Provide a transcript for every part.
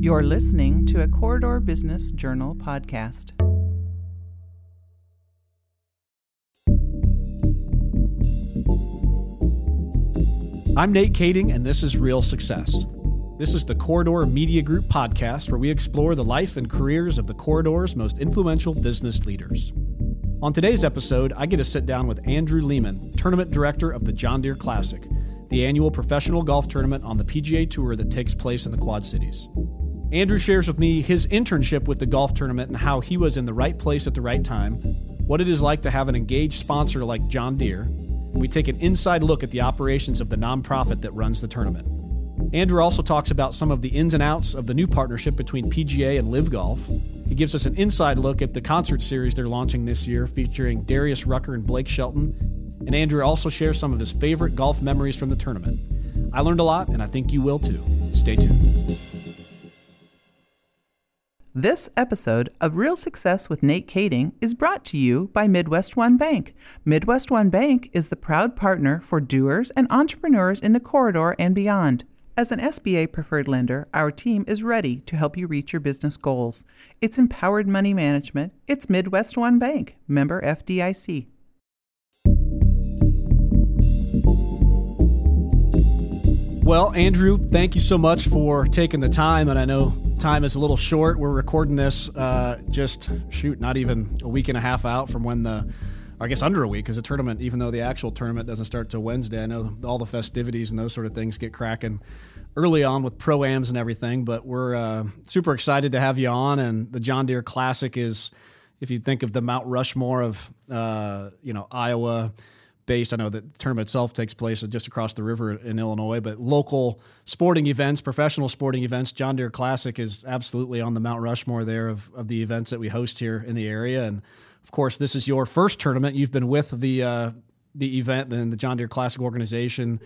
You're listening to a Corridor Business Journal podcast. I'm Nate Kaeding, and this is Real Success. This is the Corridor Media Group podcast where we explore the life and careers of the Corridor's most influential business leaders. On today's episode, I get to sit down with Andrew Lehman, Tournament Director of the John Deere Classic, the annual professional golf tournament on the PGA Tour that takes place in the Quad Cities. Andrew shares with me his internship with the golf tournament and how he was in the right place at the right time, what it is like to have an engaged sponsor like John Deere, and we take an inside look at the operations of the nonprofit that runs the tournament. Andrew also talks about some of the ins and outs of the new partnership between PGA and LIV Golf. He gives us an inside look at the concert series they're launching this year featuring Darius Rucker and Blake Shelton. And Andrew also shares some of his favorite golf memories from the tournament. I learned a lot, and I think you will too. Stay tuned. This episode of Real Success with Nate Kaeding is brought to you by Midwest One Bank. Midwest One Bank is the proud partner for doers and entrepreneurs in the corridor and beyond. As an SBA preferred lender, our team is ready to help you reach your business goals. It's empowered money management. It's Midwest One Bank, member FDIC. Well, Andrew, thank you so much for taking the time. And I know time is a little short. We're recording this uh, just, shoot, not even a week and a half out from when the, I guess under a week, because the tournament, even though the actual tournament doesn't start till Wednesday, I know all the festivities and those sort of things get cracking early on with pro-ams and everything. But we're uh, super excited to have you on. And the John Deere Classic is, if you think of the Mount Rushmore of, uh, you know, Iowa, based. I know that the tournament itself takes place just across the river in Illinois, but local sporting events, professional sporting events, John Deere Classic is absolutely on the Mount Rushmore there of, of the events that we host here in the area. And of course, this is your first tournament. You've been with the uh, the event and the John Deere Classic organization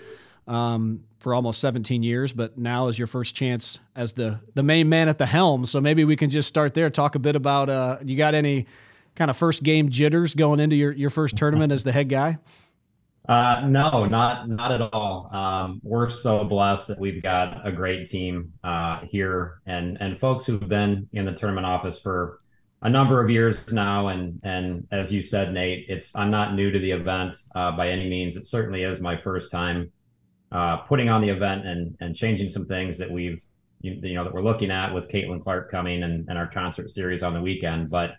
um, for almost 17 years, but now is your first chance as the the main man at the helm. So maybe we can just start there. Talk a bit about uh, you got any kind of first game jitters going into your, your first tournament as the head guy? Uh, no, not not at all. Um, we're so blessed that we've got a great team uh, here and and folks who've been in the tournament office for a number of years now. And and as you said, Nate, it's I'm not new to the event uh, by any means. It certainly is my first time uh, putting on the event and and changing some things that we've you, you know that we're looking at with Caitlin Clark coming and, and our concert series on the weekend. But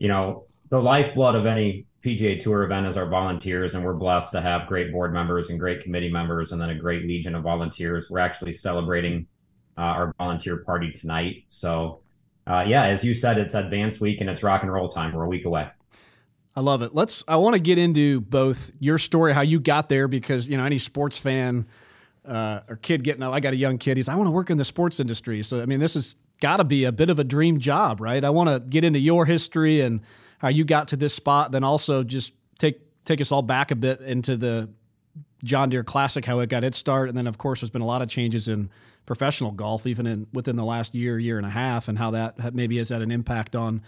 you know the lifeblood of any PGA Tour event is our volunteers, and we're blessed to have great board members and great committee members, and then a great legion of volunteers. We're actually celebrating uh, our volunteer party tonight. So, uh, yeah, as you said, it's advanced week and it's rock and roll time. We're a week away. I love it. Let's. I want to get into both your story, how you got there, because you know any sports fan uh, or kid getting. Up. I got a young kid. He's. I want to work in the sports industry. So I mean, this has got to be a bit of a dream job, right? I want to get into your history and how you got to this spot, then also just take take us all back a bit into the John Deere Classic, how it got its start, and then of course there's been a lot of changes in professional golf, even in within the last year, year and a half, and how that maybe has had an impact on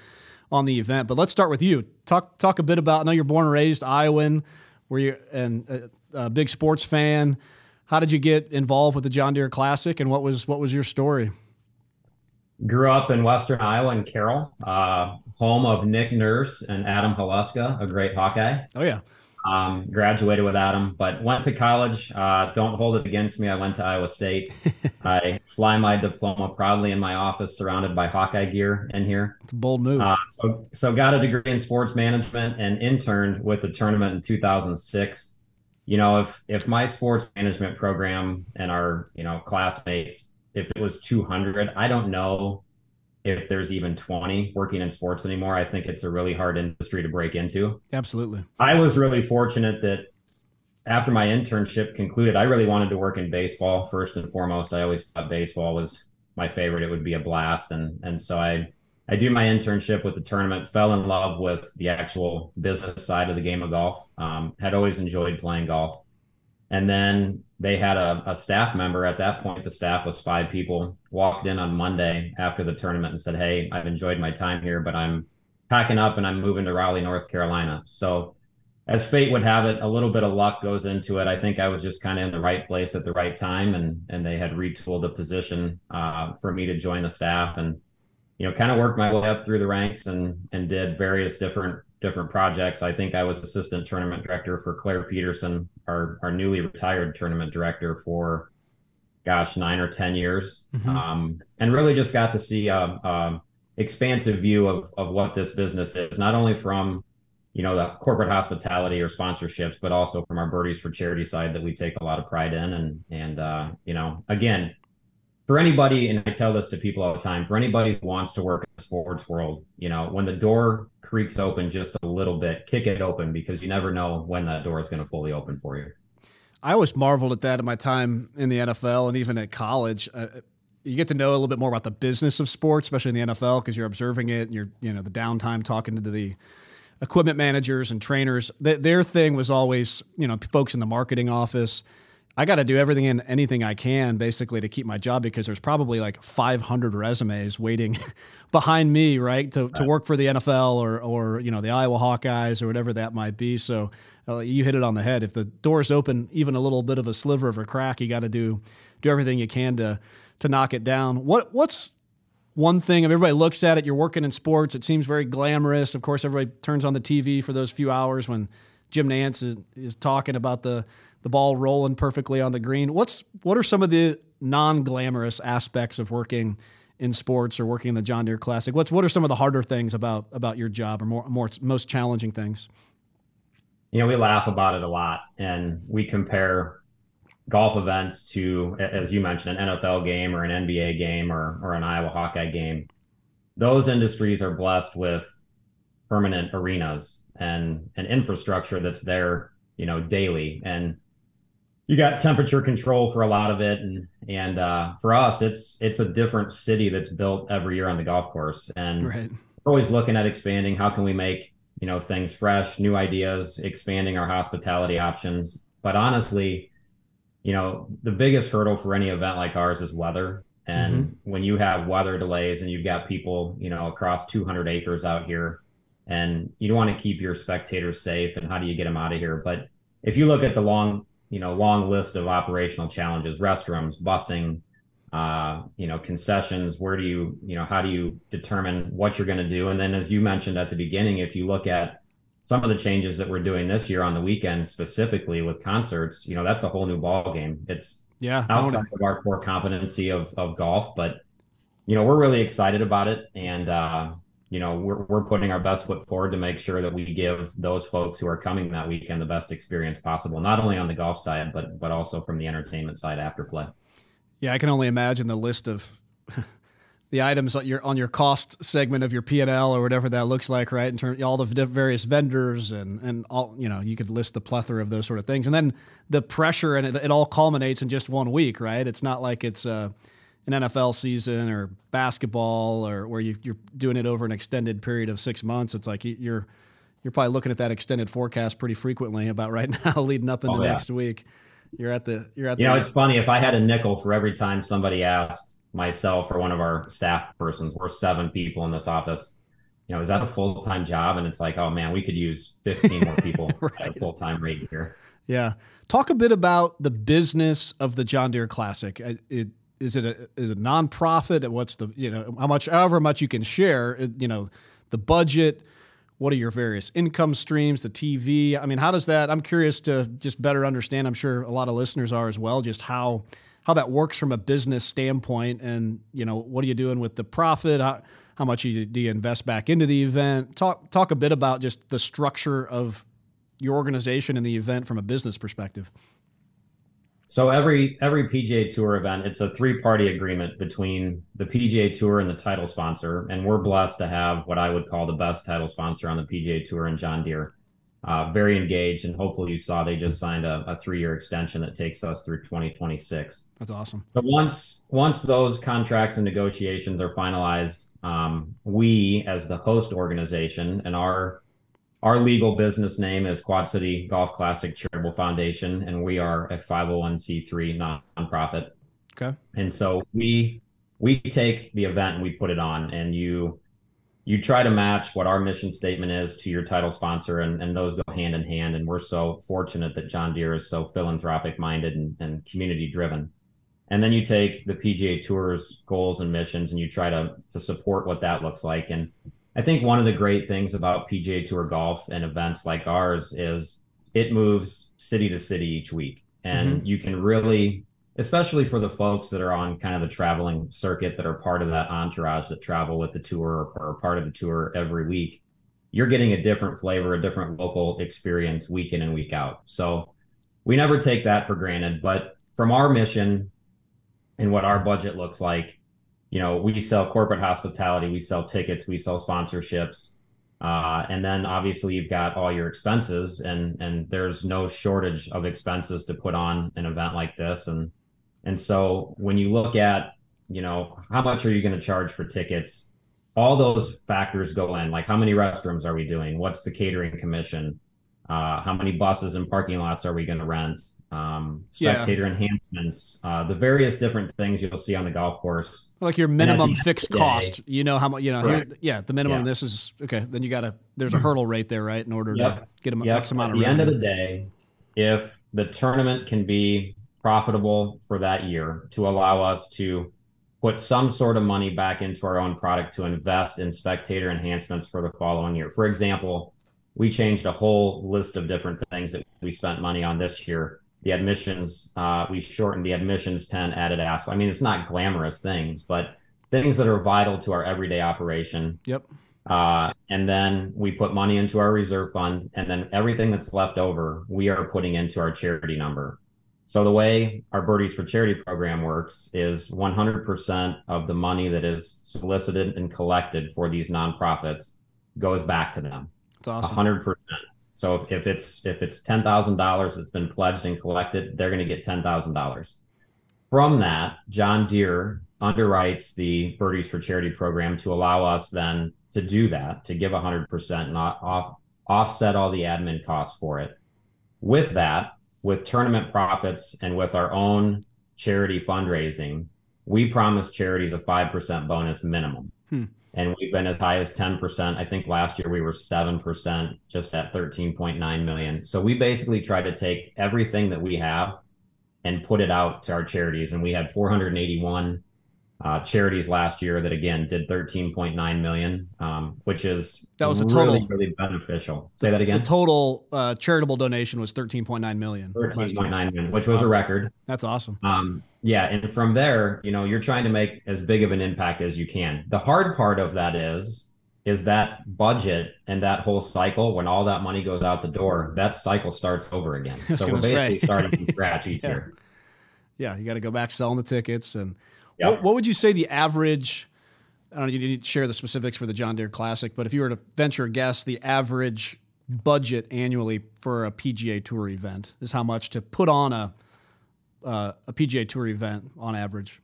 on the event. But let's start with you. Talk talk a bit about. I know you're born and raised Iowan, were you and a, a big sports fan. How did you get involved with the John Deere Classic, and what was what was your story? Grew up in Western Iowa in Carroll, uh, home of Nick Nurse and Adam Haluska, a great Hawkeye. Oh yeah. Um, graduated with Adam, but went to college. Uh, don't hold it against me. I went to Iowa State. I fly my diploma proudly in my office, surrounded by Hawkeye gear in here. It's a bold move. Uh, so, so got a degree in sports management and interned with the tournament in 2006. You know, if if my sports management program and our you know classmates if it was 200 i don't know if there's even 20 working in sports anymore. I think it's a really hard industry to break into. Absolutely. I was really fortunate that after my internship concluded i really wanted to work in baseball first and foremost. I always thought baseball was my favorite. It would be a blast. And and so i i do my internship with the tournament fell in love with the actual business side of the game of golf. Um, had always enjoyed playing golf and then they had a, a, staff member at that point. The staff was five people. Walked in on Monday after the tournament and said, "Hey, I've enjoyed my time here, but I'm packing up and I'm moving to Raleigh, North Carolina." So as fate would have it, a little bit of luck goes into it. I think I was just kind of in the right place at the right time, and and they had retooled a position uh, for me to join the staff, and you know, kind of worked my way up through the ranks and and did various different different projects. I think I was assistant tournament director for Clair Peterson, our our newly retired tournament director for, gosh, nine or ten years, mm-hmm. um, and really just got to see a, a expansive view of of what this business is, not only from you know the corporate hospitality or sponsorships but also from our birdies for charity side that we take a lot of pride in and and uh, you know again for anybody and i tell this to people all the time for anybody who wants to work sports world you know when the door creaks open just a little bit kick it open because you never know when that door is going to fully open for you. I always marveled at that in my time in the nfl and even at college. Uh, you get to know a little bit more about the business of sports especially in the nfl because you're observing it and you're you know the downtime talking to the equipment managers and trainers, th- their thing was always, you know, folks in the marketing office. I got to do everything and anything I can basically to keep my job because there's probably like 500 resumes waiting behind me, right, to, to work for the NFL or, or, you know, the Iowa Hawkeyes or whatever that might be. So uh, you hit it on the head. If the door's open, even a little bit of a sliver of a crack, you got to do do everything you can to to knock it down. What what's one thing. everybody looks at it. You're working in sports. It seems very glamorous. Of course, everybody turns on the TV for those few hours when Jim Nantz is, is talking about the the ball rolling perfectly on the green. What's what are some of the non-glamorous aspects of working in sports or working in the John Deere Classic? What's what are some of the harder things about about your job or more, more most challenging things? You know, we laugh about it a lot and we compare golf events to, as you mentioned, an NFL game or an NBA game or, or an Iowa Hawkeye game, those industries are blessed with permanent arenas and an infrastructure that's there, you know, daily. And you got temperature control for a lot of it. And, and, uh, for us, it's, it's a different city that's built every year on the golf course. And right. we're always looking at expanding. How can we make, you know, things fresh, new ideas, expanding our hospitality options. But honestly, you know, the biggest hurdle for any event like ours is weather. And mm-hmm. when you have weather delays and you've got people, you know, across 200 acres out here, and you want to keep your spectators safe, and how do you get them out of here? But if you look at the long, you know, long list of operational challenges, restrooms, busing, uh, you know, concessions, where do you, you know, how do you determine what you're going to do? And then, as you mentioned at the beginning, if you look at some of the changes that we're doing this year on the weekend specifically with concerts, you know, that's a whole new ball game. It's yeah outside of our core competency of, of golf, but you know, we're really excited about it. And, uh, you know, we're, we're putting our best foot forward to make sure that we give those folks who are coming that weekend the best experience possible, not only on the golf side, but, but also from the entertainment side after play. Yeah. I can only imagine the list of the items on your on your cost segment of your P and L or whatever that looks like, right? In terms of all the various vendors and and all you know, you could list the plethora of those sort of things, and then the pressure and it, it all culminates in just one week, right? It's not like it's uh, an NFL season or basketball or where you, you're doing it over an extended period of six months. It's like you're you're probably looking at that extended forecast pretty frequently about right now, leading up into oh, yeah. next week. You're at the you're at. You the, know, it's funny if I had a nickel for every time somebody asked myself or one of our staff persons. We're seven people in this office. You know, is that a full time job? And it's like, oh man, we could use 15 more people right. at a full time rate here. Yeah. Talk a bit about the business of the John Deere Classic. It, is it a is a nonprofit? What's the you know how much however much you can share? You know, the budget. What are your various income streams? The TV. I mean, how does that? I'm curious to just better understand. I'm sure a lot of listeners are as well. Just how how that works from a business standpoint, and you know what are you doing with the profit? How, how much do you invest back into the event? Talk talk a bit about just the structure of your organization and the event from a business perspective. So every every PGA Tour event, it's a three party agreement between the PGA Tour and the title sponsor, and we're blessed to have what I would call the best title sponsor on the PGA Tour in John Deere uh, very engaged. And hopefully, you saw they just signed a, a three year extension that takes us through 2026. That's awesome. So once once those contracts and negotiations are finalized, um, we as the host organization and our our legal business name is Quad City Golf Classic Charitable Foundation, and we are a 501c3 nonprofit. Okay. And so we we take the event and we put it on, and you you try to match what our mission statement is to your title sponsor, and, and those go hand in hand. And we're so fortunate that John Deere is so philanthropic minded and, and community driven. And then you take the PGA Tour's goals and missions and you try to, to support what that looks like. And I think one of the great things about PGA Tour golf and events like ours is it moves city to city each week. And mm-hmm. you can really especially for the folks that are on kind of the traveling circuit that are part of that entourage that travel with the tour or, part of the tour every week you're getting a different flavor a different local experience week in and week out so we never take that for granted but from our mission and what our budget looks like you know we sell corporate hospitality we sell tickets we sell sponsorships uh, and then obviously you've got all your expenses and and there's no shortage of expenses to put on an event like this and and so when you look at, you know, how much are you going to charge for tickets? All those factors go in. Like how many restrooms are we doing? What's the catering commission? Uh, how many buses and parking lots are we going to rent? Um, spectator yeah. enhancements, uh, the various different things you'll see on the golf course. Like your minimum fixed day, cost. You know how much, you know, here, yeah, the minimum yeah. this is okay. Then you got to, there's a hurdle rate there, right? In order yep. to get a yep. X amount At of the revenue. end of the day, if the tournament can be profitable for that year to allow us to put some sort of money back into our own product to invest in spectator enhancements for the following year. For example, we changed a whole list of different things that we spent money on this year. The admissions, uh, we shortened the admissions 10 added asphalt. I mean, it's not glamorous things, but things that are vital to our everyday operation. Yep. Uh, and then we put money into our reserve fund, and then everything that's left over, we are putting into our charity number. So the way our Birdies for Charity program works is 100% of the money that is solicited and collected for these nonprofits goes back to them. That's awesome. 100%. So if, it's if it's ten thousand dollars that's been pledged and collected, they're going to get ten thousand dollars. From that, John Deere underwrites the Birdies for Charity program to allow us then to do that, to give 100% and off, offset all the admin costs for it. With that, with tournament profits and with our own charity fundraising, we promise charities a 5% bonus minimum. Hmm. And we've been as high as 10%. I think last year we were 7%, just at 13.9 million. So we basically try to take everything that we have and put it out to our charities. And we had 481 uh, charities last year that again did 13.9 million, um, which is that was a total really, really beneficial. Say that again. The total uh, charitable donation was 13.9 million. 13.9 million, which was a record. That's awesome. Um, yeah, and from there, you know, you're trying to make as big of an impact as you can. The hard part of that is is that budget and that whole cycle when all that money goes out the door that cycle starts over again so we're basically starting from scratch each yeah. year yeah you got to go back selling the tickets and Yep. What, what, would you say the average? I don't know. You need to share the specifics for the John Deere Classic, but if you were to venture a guess, the average budget annually for a PGA Tour event is how much to put on a uh, a PGA Tour event on average,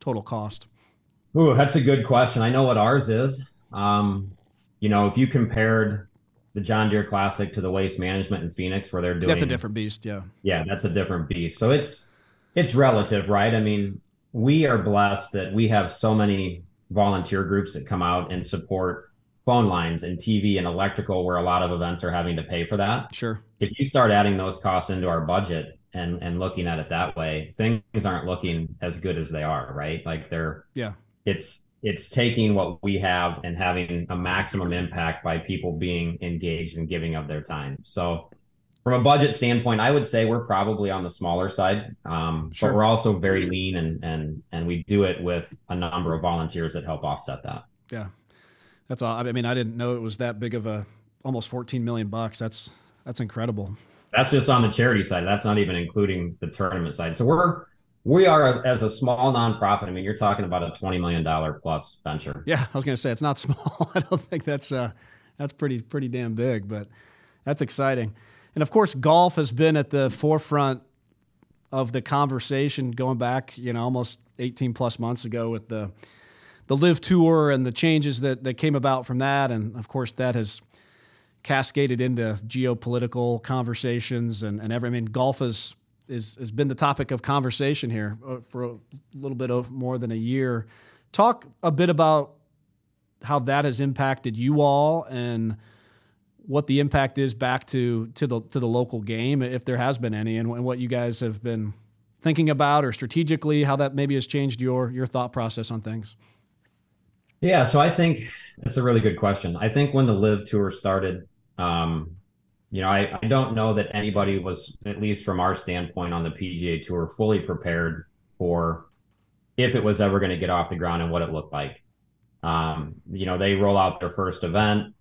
total cost. Ooh, that's a good question. I know what ours is. Um, you know, if you compared the John Deere Classic to the Waste Management in Phoenix, where they're doing that's a different beast. Yeah, yeah, that's a different beast. So it's it's relative, right? I mean, we are blessed that we have so many volunteer groups that come out and support phone lines and TV and electrical where a lot of events are having to pay for that. Sure. If you start adding those costs into our budget and and looking at it that way, things aren't looking as good as they are, right? Like they're Yeah. It's it's taking what we have and having a maximum impact by people being engaged and giving of their time. So from a budget standpoint, I would say we're probably on the smaller side, um, sure. but we're also very lean and and and we do it with a number of volunteers that help offset that. Yeah, that's all. I mean, I didn't know it was that big of a almost 14 million bucks. That's that's incredible. That's just on the charity side. That's not even including the tournament side. So we're we are as, as a small nonprofit. I mean, you're talking about a 20 million dollar plus venture. Yeah, I was going to say it's not small. I don't think that's uh that's pretty pretty damn big, but that's exciting. And of course, golf has been at the forefront of the conversation going back, you know, almost 18 plus months ago with the the LIV tour and the changes that, that came about from that. And of course, that has cascaded into geopolitical conversations and, and every, I mean, golf has, is, has been the topic of conversation here uh, for a little bit of more than a year. Talk a bit about how that has impacted you all and what the impact is back to to the to the local game, if there has been any, and, and what you guys have been thinking about or strategically, how that maybe has changed your your thought process on things. Yeah, so I think that's a really good question. I think when the LIV tour started, um, you know, I, I don't know that anybody was, at least from our standpoint on the PGA tour, fully prepared for if it was ever going to get off the ground and what it looked like. Um, you know, they roll out their first event,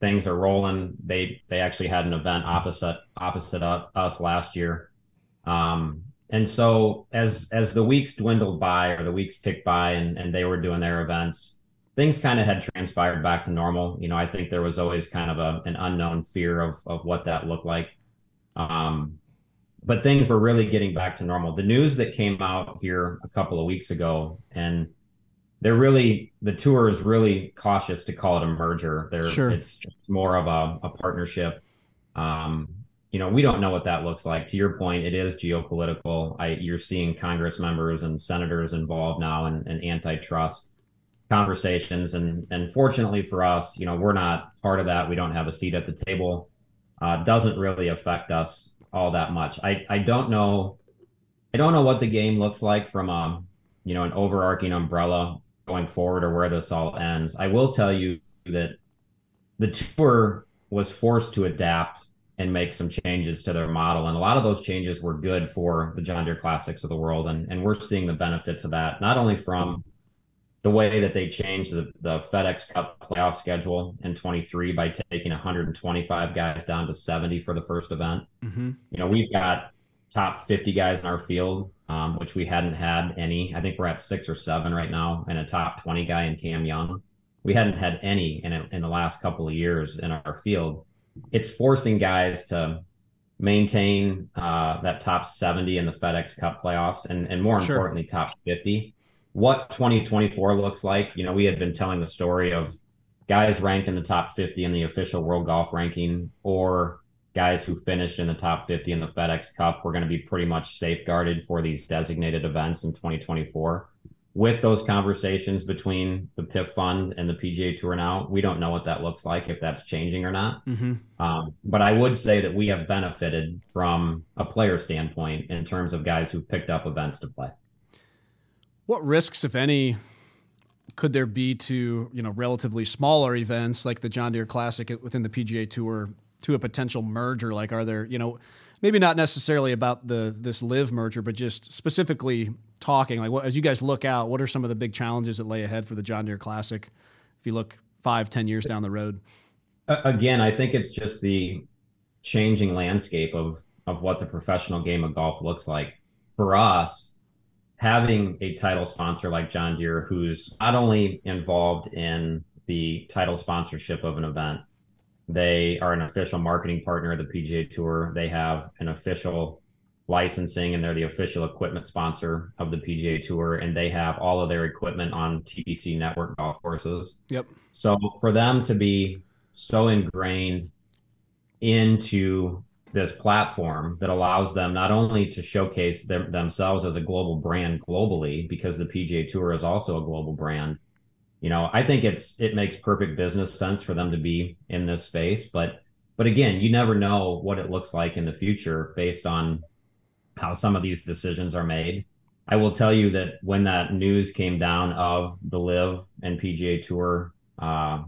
things are rolling. They they actually had an event opposite opposite us last year. Um, and so as as the weeks dwindled by or the weeks ticked by and, and they were doing their events, things kind of had transpired back to normal. You know, I think there was always kind of a, an unknown fear of, of what that looked like. Um, but things were really getting back to normal. The news that came out here a couple of weeks ago, and they're really the tour is really cautious to call it a merger. They're sure. it's more of a, a partnership. Um, you know, we don't know what that looks like. To your point, it is geopolitical. I, you're seeing Congress members and senators involved now in, in antitrust conversations. And and fortunately for us, you know, we're not part of that. We don't have a seat at the table. Uh, doesn't really affect us all that much. I I don't know. I don't know what the game looks like from a you know an overarching umbrella going forward or where this all ends. I will tell you that the tour was forced to adapt and make some changes to their model. And a lot of those changes were good for the John Deere Classics of the world. And, and we're seeing the benefits of that, not only from the way that they changed the, the FedEx Cup playoff schedule in 23 by taking 125 guys down to 70 for the first event. Mm-hmm. You know, we've got top 50 guys in our field, um, which we hadn't had any. I think we're at six or seven right now, and a top 20 guy in Cam Young. We hadn't had any in, a, in the last couple of years in our field. It's forcing guys to maintain uh, that top 70 in the FedEx Cup playoffs, and, and more sure. importantly, top 50 what 2024 looks like. You know, we had been telling the story of guys ranked in the top 50 in the official world golf ranking or guys who finished in the top 50 in the FedEx Cup were going to be pretty much safeguarded for these designated events in 2024. With those conversations between the PIF fund and the PGA Tour now, we don't know what that looks like, if that's changing or not. Mm-hmm. Um, but I would say that we have benefited from a player standpoint in terms of guys who picked up events to play. What risks, if any, could there be to you know relatively smaller events like the John Deere Classic within the PGA Tour to a potential merger? Like, are there you know maybe not necessarily about the this LIV merger, but just specifically talking like what, as you guys look out, what are some of the big challenges that lay ahead for the John Deere Classic? If you look five, ten years down the road. Again, I think it's just the changing landscape of of what the professional game of golf looks like for us having a title sponsor like John Deere, who's not only involved in the title sponsorship of an event, they are an official marketing partner of the PGA Tour. They have an official licensing and they're the official equipment sponsor of the PGA Tour and they have all of their equipment on TPC network golf courses. Yep. So for them to be so ingrained into this platform that allows them not only to showcase them, themselves as a global brand globally because the PGA Tour is also a global brand. You know, I think it's it makes perfect business sense for them to be in this space, but but again, you never know what it looks like in the future based on how some of these decisions are made. I will tell you that when that news came down of the LIV and PGA Tour uh,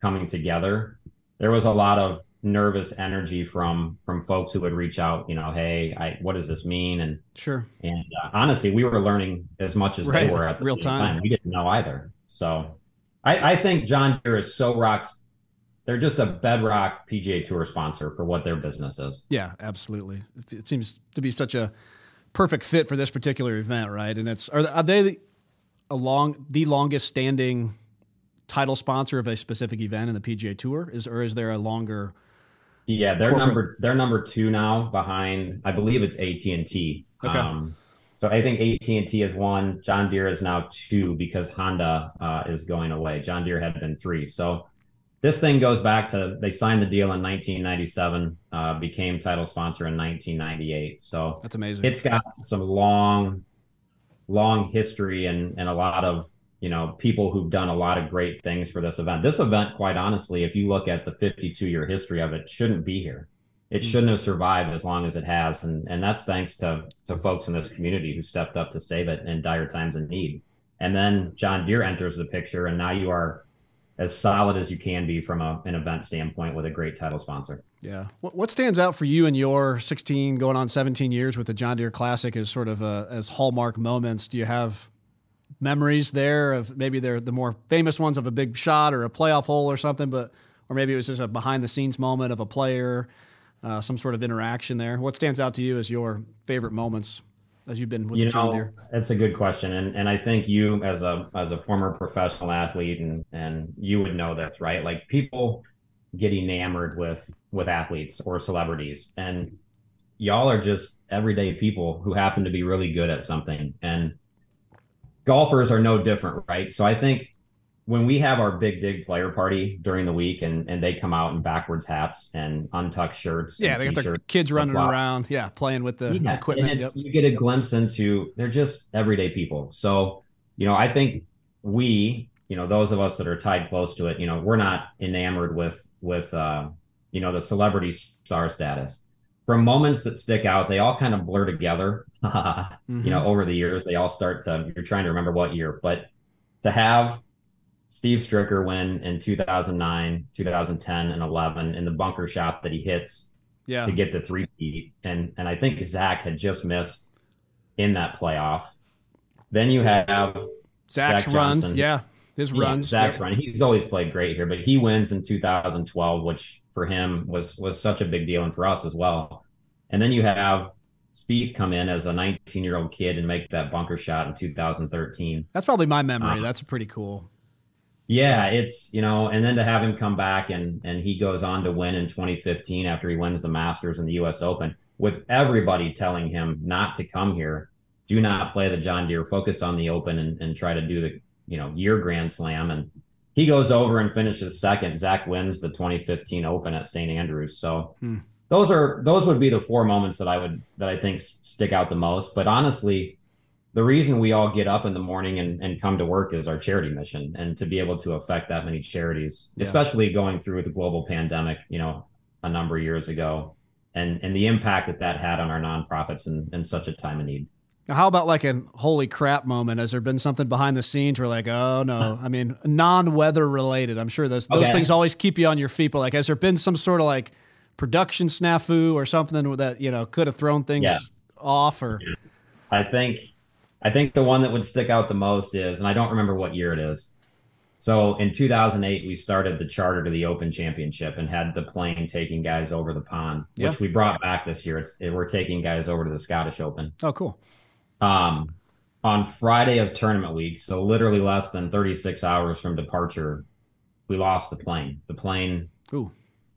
coming together, there was a lot of nervous energy from from folks who would reach out you know hey I, what does this mean and sure and uh, honestly we were learning as much as right. they were at the real time. time. we didn't know either so i i think john deere is so rocks they're just a bedrock pga tour sponsor for what their business is yeah absolutely it seems to be such a perfect fit for this particular event right and it's are, are they a long the longest standing title sponsor of a specific event in the pga tour is or is there a longer yeah, they're corporate. number they're number two now behind. I believe it's AT and T. Okay. Um, so I think AT and T is one. John Deere is now two because Honda uh, is going away. John Deere had been three. So this thing goes back to they signed the deal in 1997, uh, became title sponsor in 1998. So that's amazing. It's got some long, long history and and a lot of you know, people who've done a lot of great things for this event. This event, quite honestly, if you look at the 52 year history of it, shouldn't be here. It mm-hmm. shouldn't have survived as long as it has, and and that's thanks to to folks in this community who stepped up to save it in dire times of need. And then John Deere enters the picture, and now you are as solid as you can be from a, an event standpoint with a great title sponsor. Yeah. What, what stands out for you in your 16 going on 17 years with the John Deere Classic as sort of a, as hallmark moments? Do you have memories there of maybe they're the more famous ones of a big shot or a playoff hole or something, but or maybe it was just a behind the scenes moment of a player, uh, some sort of interaction there. What stands out to you as your favorite moments as you've been with you the John Deere? That's a good question, and and I think you as a as a former professional athlete and and you would know this, right? Like people get enamored with with athletes or celebrities, and y'all are just everyday people who happen to be really good at something, and golfers are no different, right? So I think when we have our big dig player party during the week and, and they come out in backwards hats and untucked shirts. Yeah, they got their kids running around. Yeah, playing with the yeah, equipment. Yep. You get a glimpse into they're just everyday people. So, you know, I think we, you know, those of us that are tied close to it, you know, we're not enamored with with uh, you know, the celebrity star status. From moments that stick out, they all kind of blur together. mm-hmm. You know, over the years, they all start to you're trying to remember what year, but to have Steve Stricker win in 2009, 2010, and 11 in the bunker shot that he hits yeah. to get the three feet. And, and I think Zach had just missed in that playoff. Then you have Zach's Zach run. Yeah. His yeah, runs. Zach's run. He's always played great here, but he wins in 2012, which for him was was such a big deal and for us as well. And then you have Spieth come in as a 19 year old kid and make that bunker shot in 2013. That's probably my memory. Uh, That's pretty cool. Yeah, it's you know, and then to have him come back and and he goes on to win in 2015 after he wins the Masters and the U.S. Open, with everybody telling him not to come here, do not play the John Deere, focus on the Open and, and try to do the you know year Grand Slam, and he goes over and finishes second. Zach wins the 2015 Open at St Andrews, so. Hmm. Those are those would be the four moments that I would that I think stick out the most. But honestly, the reason we all get up in the morning and, and come to work is our charity mission and to be able to affect that many charities yeah. especially going through the global pandemic you know a number of years ago and and the impact that that had on our nonprofits in, in such a time of need now, how about like a holy crap moment? Has there been something behind the scenes where like, oh no, I mean, non-weather related? I'm sure those those okay. things always keep you on your feet. But like, has there been some sort of like production snafu or something that you know could have thrown things yes. off? Or. I think I think the one that would stick out the most is, and I don't remember what year it is. So in 2008, we started the charter to the Open Championship and had the plane taking guys over the pond, yeah. which we brought back this year. It's it, we're taking guys over to the Scottish Open. Oh, cool. Um, on Friday of tournament week, so literally less than 36 hours from departure, we lost the plane. The plane Ooh.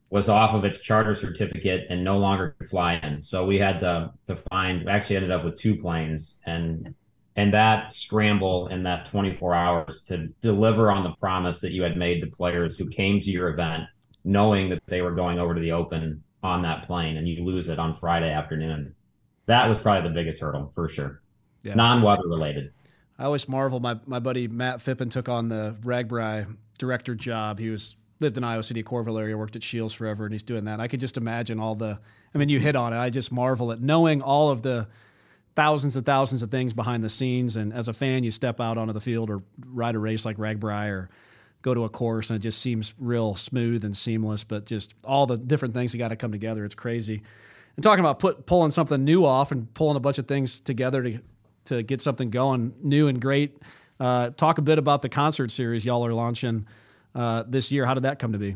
was off of its charter certificate and no longer could fly in. So we had to to find. We actually ended up with two planes, and and that scramble in that 24 hours to deliver on the promise that you had made to players who came to your event knowing that they were going over to the open on that plane and you lose it on friday afternoon. That was probably the biggest hurdle for sure. Yeah. non-weather related. I always marvel my, my buddy matt phippen took on the RAGBRAI director job. He was lived in iowa city Coralville area worked at shields forever and he's doing that. I could just imagine all the i mean you hit on it. I just marvel at knowing all of the thousands and thousands of things behind the scenes. And as a fan, you step out onto the field or ride a race like RAGBRAI or go to a course, and it just seems real smooth and seamless. But just all the different things that got to come together, it's crazy. And talking about put, pulling something new off and pulling a bunch of things together to to get something going new and great. Uh, talk a bit about the concert series y'all are launching uh, this year. How did that come to be?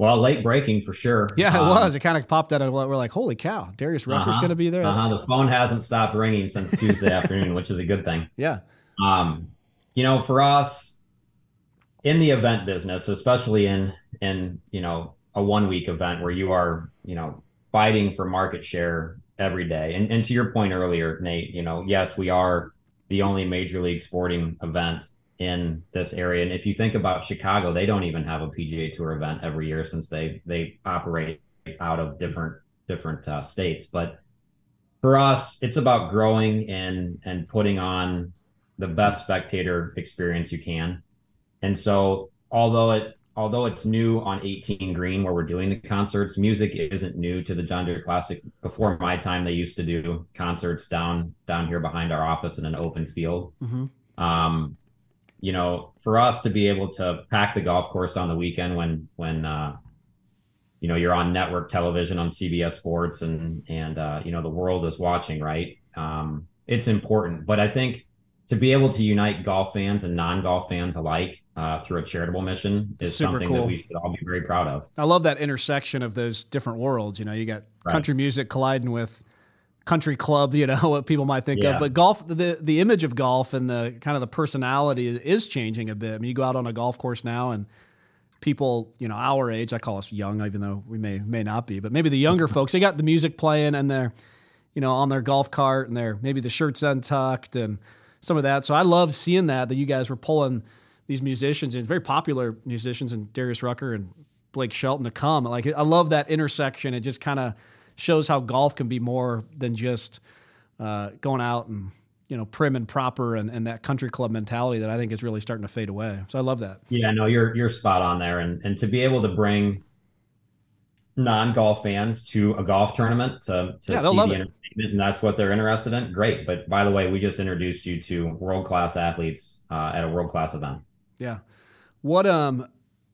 Well, late breaking for sure. Yeah, it um, was. It kind of popped out. Of, we're like, holy cow, Darius Rucker's uh-huh, going to be there. Uh-huh. The phone hasn't stopped ringing since Tuesday afternoon, which is a good thing. Yeah. Um, you know, for us in the event business, especially in in you know a one week event where you are you know fighting for market share every day, and and to your point earlier, Nate, you know, yes, we are the only major league sporting event in this area. And if you think about Chicago, they don't even have a PGA Tour event every year since they they operate out of different different uh, states. But for us, it's about growing and and putting on the best spectator experience you can. And so, although it although it's new on 18 Green where we're doing the concerts, music isn't new to the John Deere Classic. Before my time, they used to do concerts down down here behind our office in an open field. Mm-hmm. Um, you know, for us to be able to pack the golf course on the weekend when when uh, you know you're on network television on CBS Sports and and uh, you know the world is watching, right? Um, it's important, but I think to be able to unite golf fans and non-golf fans alike uh, through a charitable mission is Super something cool. that we should all be very proud of. I love that intersection of those different worlds. You know, you got right. country music colliding with country club, you know, what people might think yeah. of. But golf, the the image of golf and the kind of the personality is changing a bit. I mean, you go out on a golf course now and people, you know, our age, I call us young, even though we may may not be, but maybe the younger folks, they got the music playing and they're, you know, on their golf cart and they're maybe the shirts untucked and some of that. So I love seeing that that you guys were pulling these musicians and very popular musicians and Darius Rucker and Blake Shelton to come. Like I love that intersection. It just kind of shows how golf can be more than just uh, going out and you know prim and proper and, and that country club mentality that I think is really starting to fade away. So I love that. Yeah, no, you're you're spot on there, and and to be able to bring non-golf fans to a golf tournament to, to yeah, see the entertainment and that's what they're interested in great. But by the way we just introduced you to world-class athletes uh, at a world-class event. Yeah. What um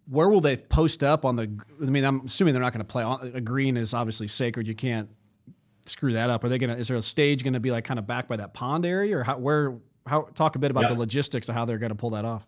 where will they post up on the? I mean, I'm assuming they're not going to play. A green is obviously sacred. You can't screw that up. Are they going to? Is there a stage going to be like kind of back by that pond area, or how? Where? How? Talk a bit about yeah. the logistics of how they're going to pull that off.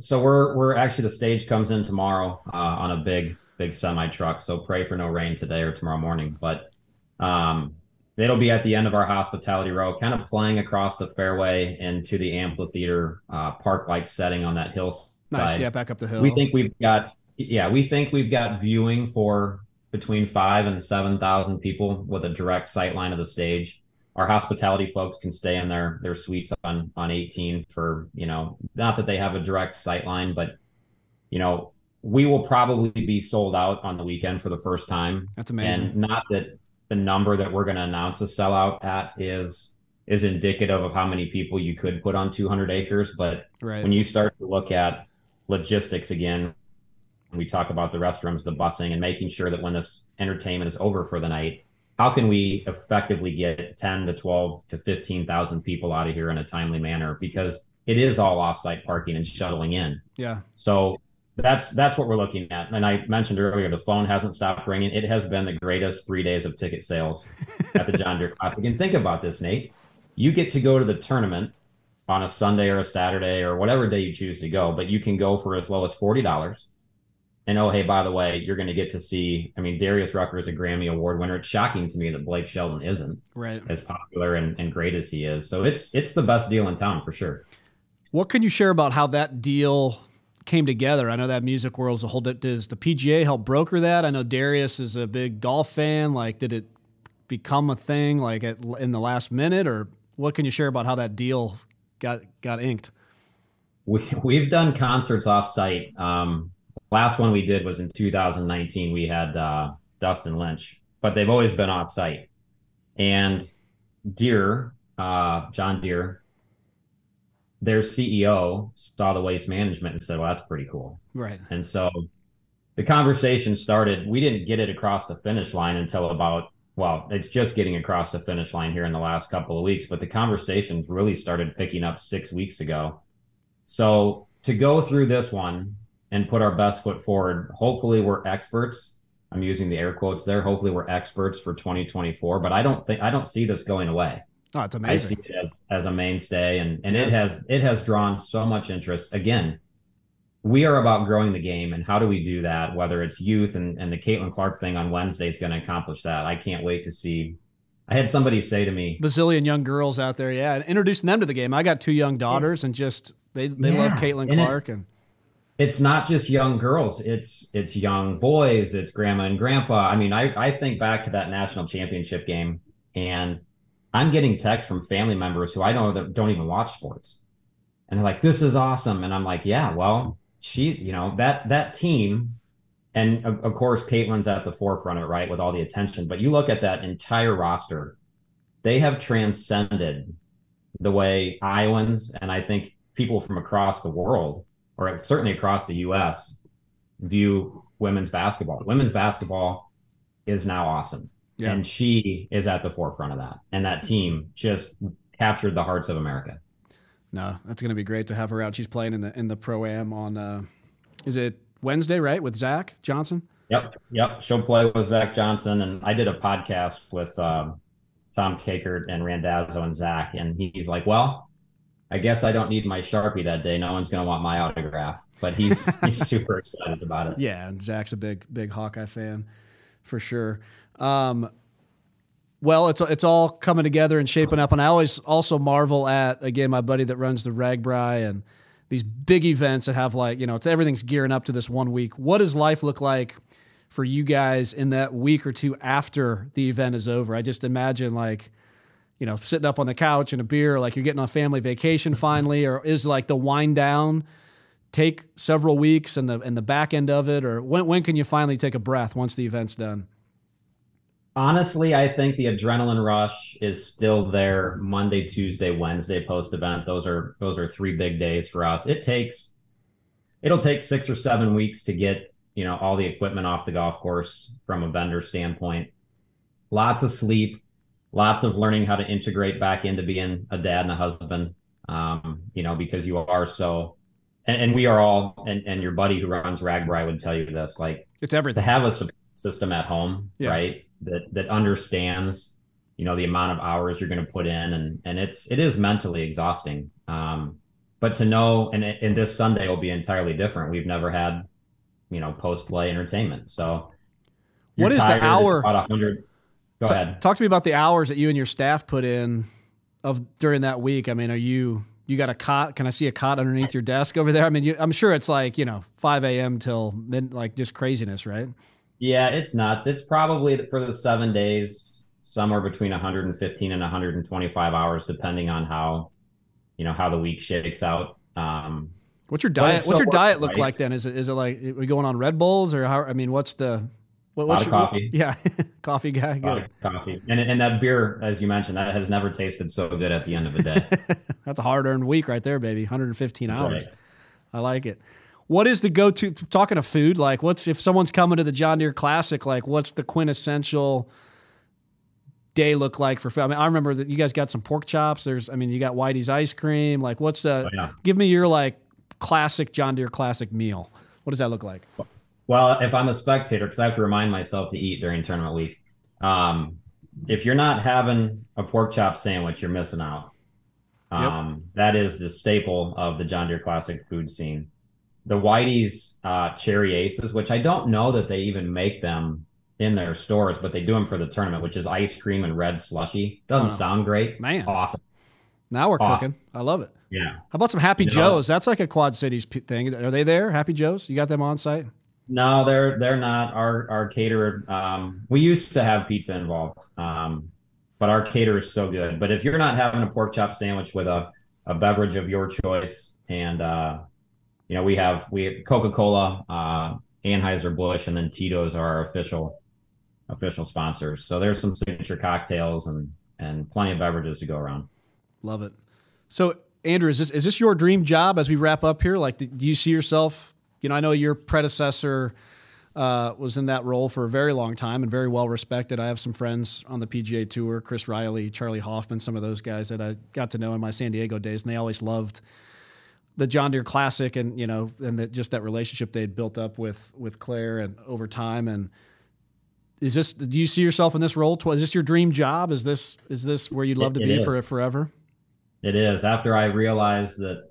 So we're we're actually the stage comes in tomorrow uh, on a big big semi truck. So pray for no rain today or tomorrow morning. But um, it'll be at the end of our hospitality row, kind of playing across the fairway into the amphitheater uh, park like setting on that hill Nice, side. yeah, back up the hill. We think we've got, yeah, we think we've got viewing for between five and seven thousand people with a direct sight line of the stage. Our hospitality folks can stay in their their suites on on 18 for you know not that they have a direct sight line, but you know we will probably be sold out on the weekend for the first time. That's amazing. And not that the number that we're going to announce a sellout at is is indicative of how many people you could put on 200 acres, but right. when you start to look at logistics again. We talk about the restrooms, the busing, and making sure that when this entertainment is over for the night, how can we effectively get 10 to 12 to 15,000 people out of here in a timely manner? Because it is all offsite parking and shuttling in. Yeah. So that's that's what we're looking at. And I mentioned earlier, the phone hasn't stopped ringing. It has been the greatest three days of ticket sales at the John Deere Classic. And think about this, Nate. You get to go to the tournament on a Sunday or a Saturday or whatever day you choose to go, but you can go for as low as forty dollars. And oh, hey, by the way, you're going to get to see. I mean, Darius Rucker is a Grammy Award winner. It's shocking to me that Blake Shelton isn't right as popular and, and great as he is. So it's it's the best deal in town for sure. What can you share about how that deal came together? I know that music world is a whole. Does the PGA help broker that? I know Darius is a big golf fan. Like, did it become a thing like at, in the last minute, or what can you share about how that deal got got inked? We we've done concerts off site. Um, last one we did was in 2019. We had uh, Dustin Lynch, but they've always been off site. And Deere, uh, John Deere, their CEO saw the waste management and said, "Well, that's pretty cool." Right. And so the conversation started. We didn't get it across the finish line until about well, it's just getting across the finish line here in the last couple of weeks, but the conversations really started picking up six weeks ago. So to go through this one and put our best foot forward, hopefully we're experts. I'm using the air quotes there. Hopefully we're experts for 2024, but I don't think I don't see this going away. Oh, it's amazing. I see it as as a mainstay and and yeah. it has it has drawn so much interest. Again, we are about growing the game and how do we do that? Whether it's youth and, and the caitlin clark thing on wednesday is going to accomplish that. I can't wait to see. I had somebody say to me bazillion young girls out there yeah introducing them to the game. I got two young daughters and just they, they yeah, love caitlin clark and, and it's not just young girls it's it's young boys it's grandma and grandpa. I mean i i think back to that national championship game and i'm getting texts from family members who i don't don't even watch sports. And they're like this is awesome. And i'm like yeah well she, you know, that that team, and of, of course, Caitlin's at the forefront of it, right, with all the attention. But you look at that entire roster, they have transcended the way Iowans and I think people from across the world, or certainly across the U.S., view women's basketball. Women's basketball is now awesome. Yeah. And she is at the forefront of that. And that team just captured the hearts of America. No, that's going to be great to have her out. She's playing in the in the pro am on uh, is it Wednesday, right, with Zach Johnson? Yep, yep. She'll play with Zach Johnson, and I did a podcast with um, Tom Kakert and Randazzo and Zach, and he's like, "Well, I guess I don't need my sharpie that day. No one's going to want my autograph." But he's he's super excited about it. Yeah, and Zach's a big big Hawkeye fan for sure. Um, well, it's it's all coming together and shaping up, and I always also marvel at again my buddy that runs the RAGBRAI and these big events that have like you know it's everything's gearing up to this one week. What does life look like for you guys in that week or two after the event is over? I just imagine like you know sitting up on the couch and a beer, like you're getting on family vacation finally, or is like the wind down take several weeks and the and the back end of it, or when when can you finally take a breath once the event's done? Honestly, I think the adrenaline rush is still there Monday, Tuesday, Wednesday post event. Those are those are three big days for us. It takes it'll take six or seven weeks to get you know all the equipment off the golf course from a vendor standpoint. Lots of sleep, lots of learning how to integrate back into being a dad and a husband. Um, you know, because you are so and, and we are all and, and your buddy who runs RAGBRAI would tell you this, like it's everything to have a system at home, yeah. right? That that understands you know the amount of hours you're going to put in and and it's it is mentally exhausting. Um but to know and and this sunday will be entirely different. We've never had you know post play entertainment. So what is the hour about 100 go T- ahead. talk to me about the hours that you and your staff put in of during that week. I mean are you you got a cot can i see a cot underneath your desk over there? I mean you, i'm sure it's like you know 5 a.m till mid like just craziness right yeah, it's nuts. It's probably for the seven days, somewhere between 115 and 125 hours, depending on how, you know, how the week shakes out. Um, what's your diet? What's your diet look right? like then? Is it is it like are we going on Red Bulls or how? I mean, what's the what, what's your, coffee? Yeah, coffee guy. Good. Coffee and and that beer, as you mentioned, that has never tasted so good at the end of the day. That's a hard earned week right there, baby. 115 That's hours. Right. I like it what is the go-to talking of food like what's if someone's coming to the john deere classic like what's the quintessential day look like for food? I mean i remember that you guys got some pork chops. There's i mean you got whitey's ice cream. Like what's the oh, yeah. give me your like classic john deere classic meal. What does that look like? Well if i'm a spectator because i have to remind myself to eat during tournament week um, if you're not having a pork chop sandwich you're missing out. Um, yep. that is the staple of the john deere classic food scene the Whitey's uh, Cherry Aces, which I don't know that they even make them in their stores, but they do them for the tournament, which is ice cream and red slushy. Doesn't oh, sound great, man. awesome. Now we're awesome. cooking. I love it. Yeah. How about some Happy you Joes? Know, That's like a Quad Cities thing. Are they there? Happy Joes? You got them on site? No, they're they're not. Our our caterer. Um, we used to have pizza involved, um, but our caterer is so good. But if you're not having a pork chop sandwich with a a beverage of your choice and uh, you know, we have we Coca Cola, uh, Anheuser Busch, and then Tito's are our official official sponsors. So there's some signature cocktails and and plenty of beverages to go around. Love it. So Andrew, is this is this your dream job as we wrap up here? Like, do you see yourself? You know, I know your predecessor uh, was in that role for a very long time and very well respected. I have some friends on the PGA Tour, Chris Riley, Charley Hoffman, some of those guys that I got to know in my San Diego days, and they always loved the John Deere Classic and you know and that just that relationship they had built up with with Clair and over time. And is this do you see yourself in this role? Is this your dream job? Is this is this where you'd love it, to be for forever? It is. After I realized that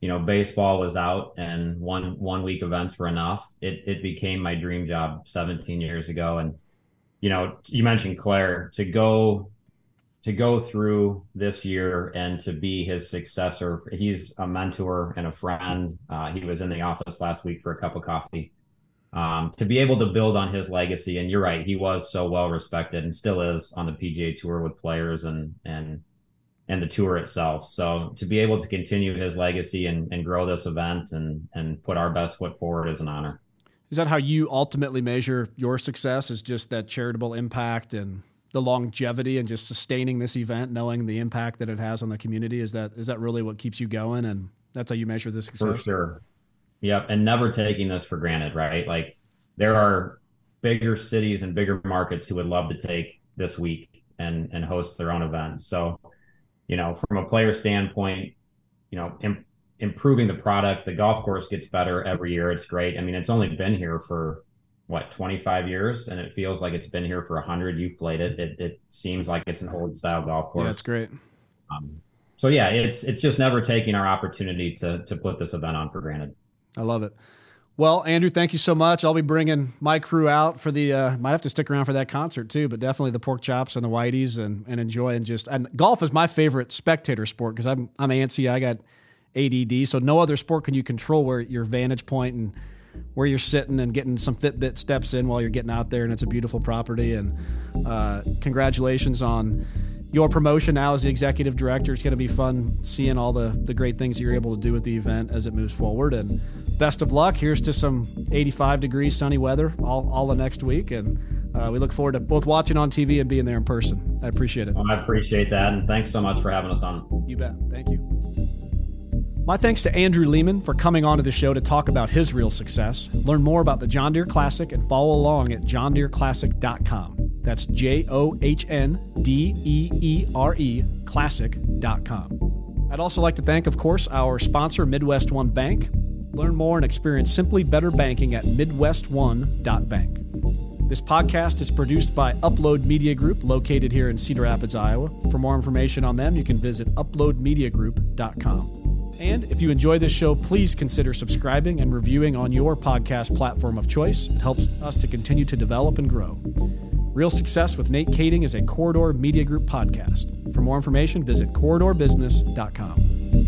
you know baseball was out and one one week events were enough it it became my dream job 17 years ago. And you know you mentioned Clair. To go to go through this year and to be his successor. He's a mentor and a friend. Uh, he was in the office last week for a cup of coffee. Um, to be able to build on his legacy, and you're right, he was so well respected and still is on the PGA Tour with players and and and the tour itself. So to be able to continue his legacy and, and grow this event and and put our best foot forward is an honor. Is that how you ultimately measure your success? Is just that charitable impact and the longevity and just sustaining this event, knowing the impact that it has on the community? Is that is that really what keeps you going? And that's how you measure the success. For sure. Yep, and never taking this for granted, right? Like there are bigger cities and bigger markets who would love to take this week and and host their own event. So, you know, from a player standpoint, you know, Im- improving the product, the golf course gets better every year. It's great. I mean, it's only been here for what 25 years? And it feels like it's been here for 100 you've played it. It, it seems like it's an old style golf course. yeah it's great. Um, so yeah it's it's just never taking our opportunity to to put this event on for granted. I love it. Well andrew thank you so much. I'll be bringing my crew out for the uh, might have to stick around for that concert too but definitely the pork chops and the whiteys and, and enjoy and just and golf is my favorite spectator sport because i'm i'm antsy. I got add so no other sport can you control where your vantage point and where you're sitting and getting some Fitbit steps in while you're getting out there, and it's a beautiful property. And uh, congratulations on your promotion now as the executive director. It's going to be fun seeing all the, the great things you're able to do with the event as it moves forward. And best of luck. Here's to some 85 degrees sunny weather all, all the next week. And uh, we look forward to both watching on TV and being there in person. I appreciate it. I appreciate that. And thanks so much for having us on. You bet. Thank you. My thanks to Andrew Lehman for coming onto the show to talk about his real success. Learn more about the John Deere Classic and follow along at johndeereclassic.com. That's J O H N D E E R E classic.com. I'd also like to thank, of course, our sponsor, Midwest One Bank. Learn more and experience simply better banking at midwestone.bank. This podcast is produced by Upload Media Group, located here in Cedar Rapids, Iowa. For more information on them, you can visit uploadmediagroup.com. And if you enjoy this show, please consider subscribing and reviewing on your podcast platform of choice. It helps us to continue to develop and grow. Real Success with Nate Kaeding is a Corridor Media Group podcast. For more information, visit corridorbusiness.com.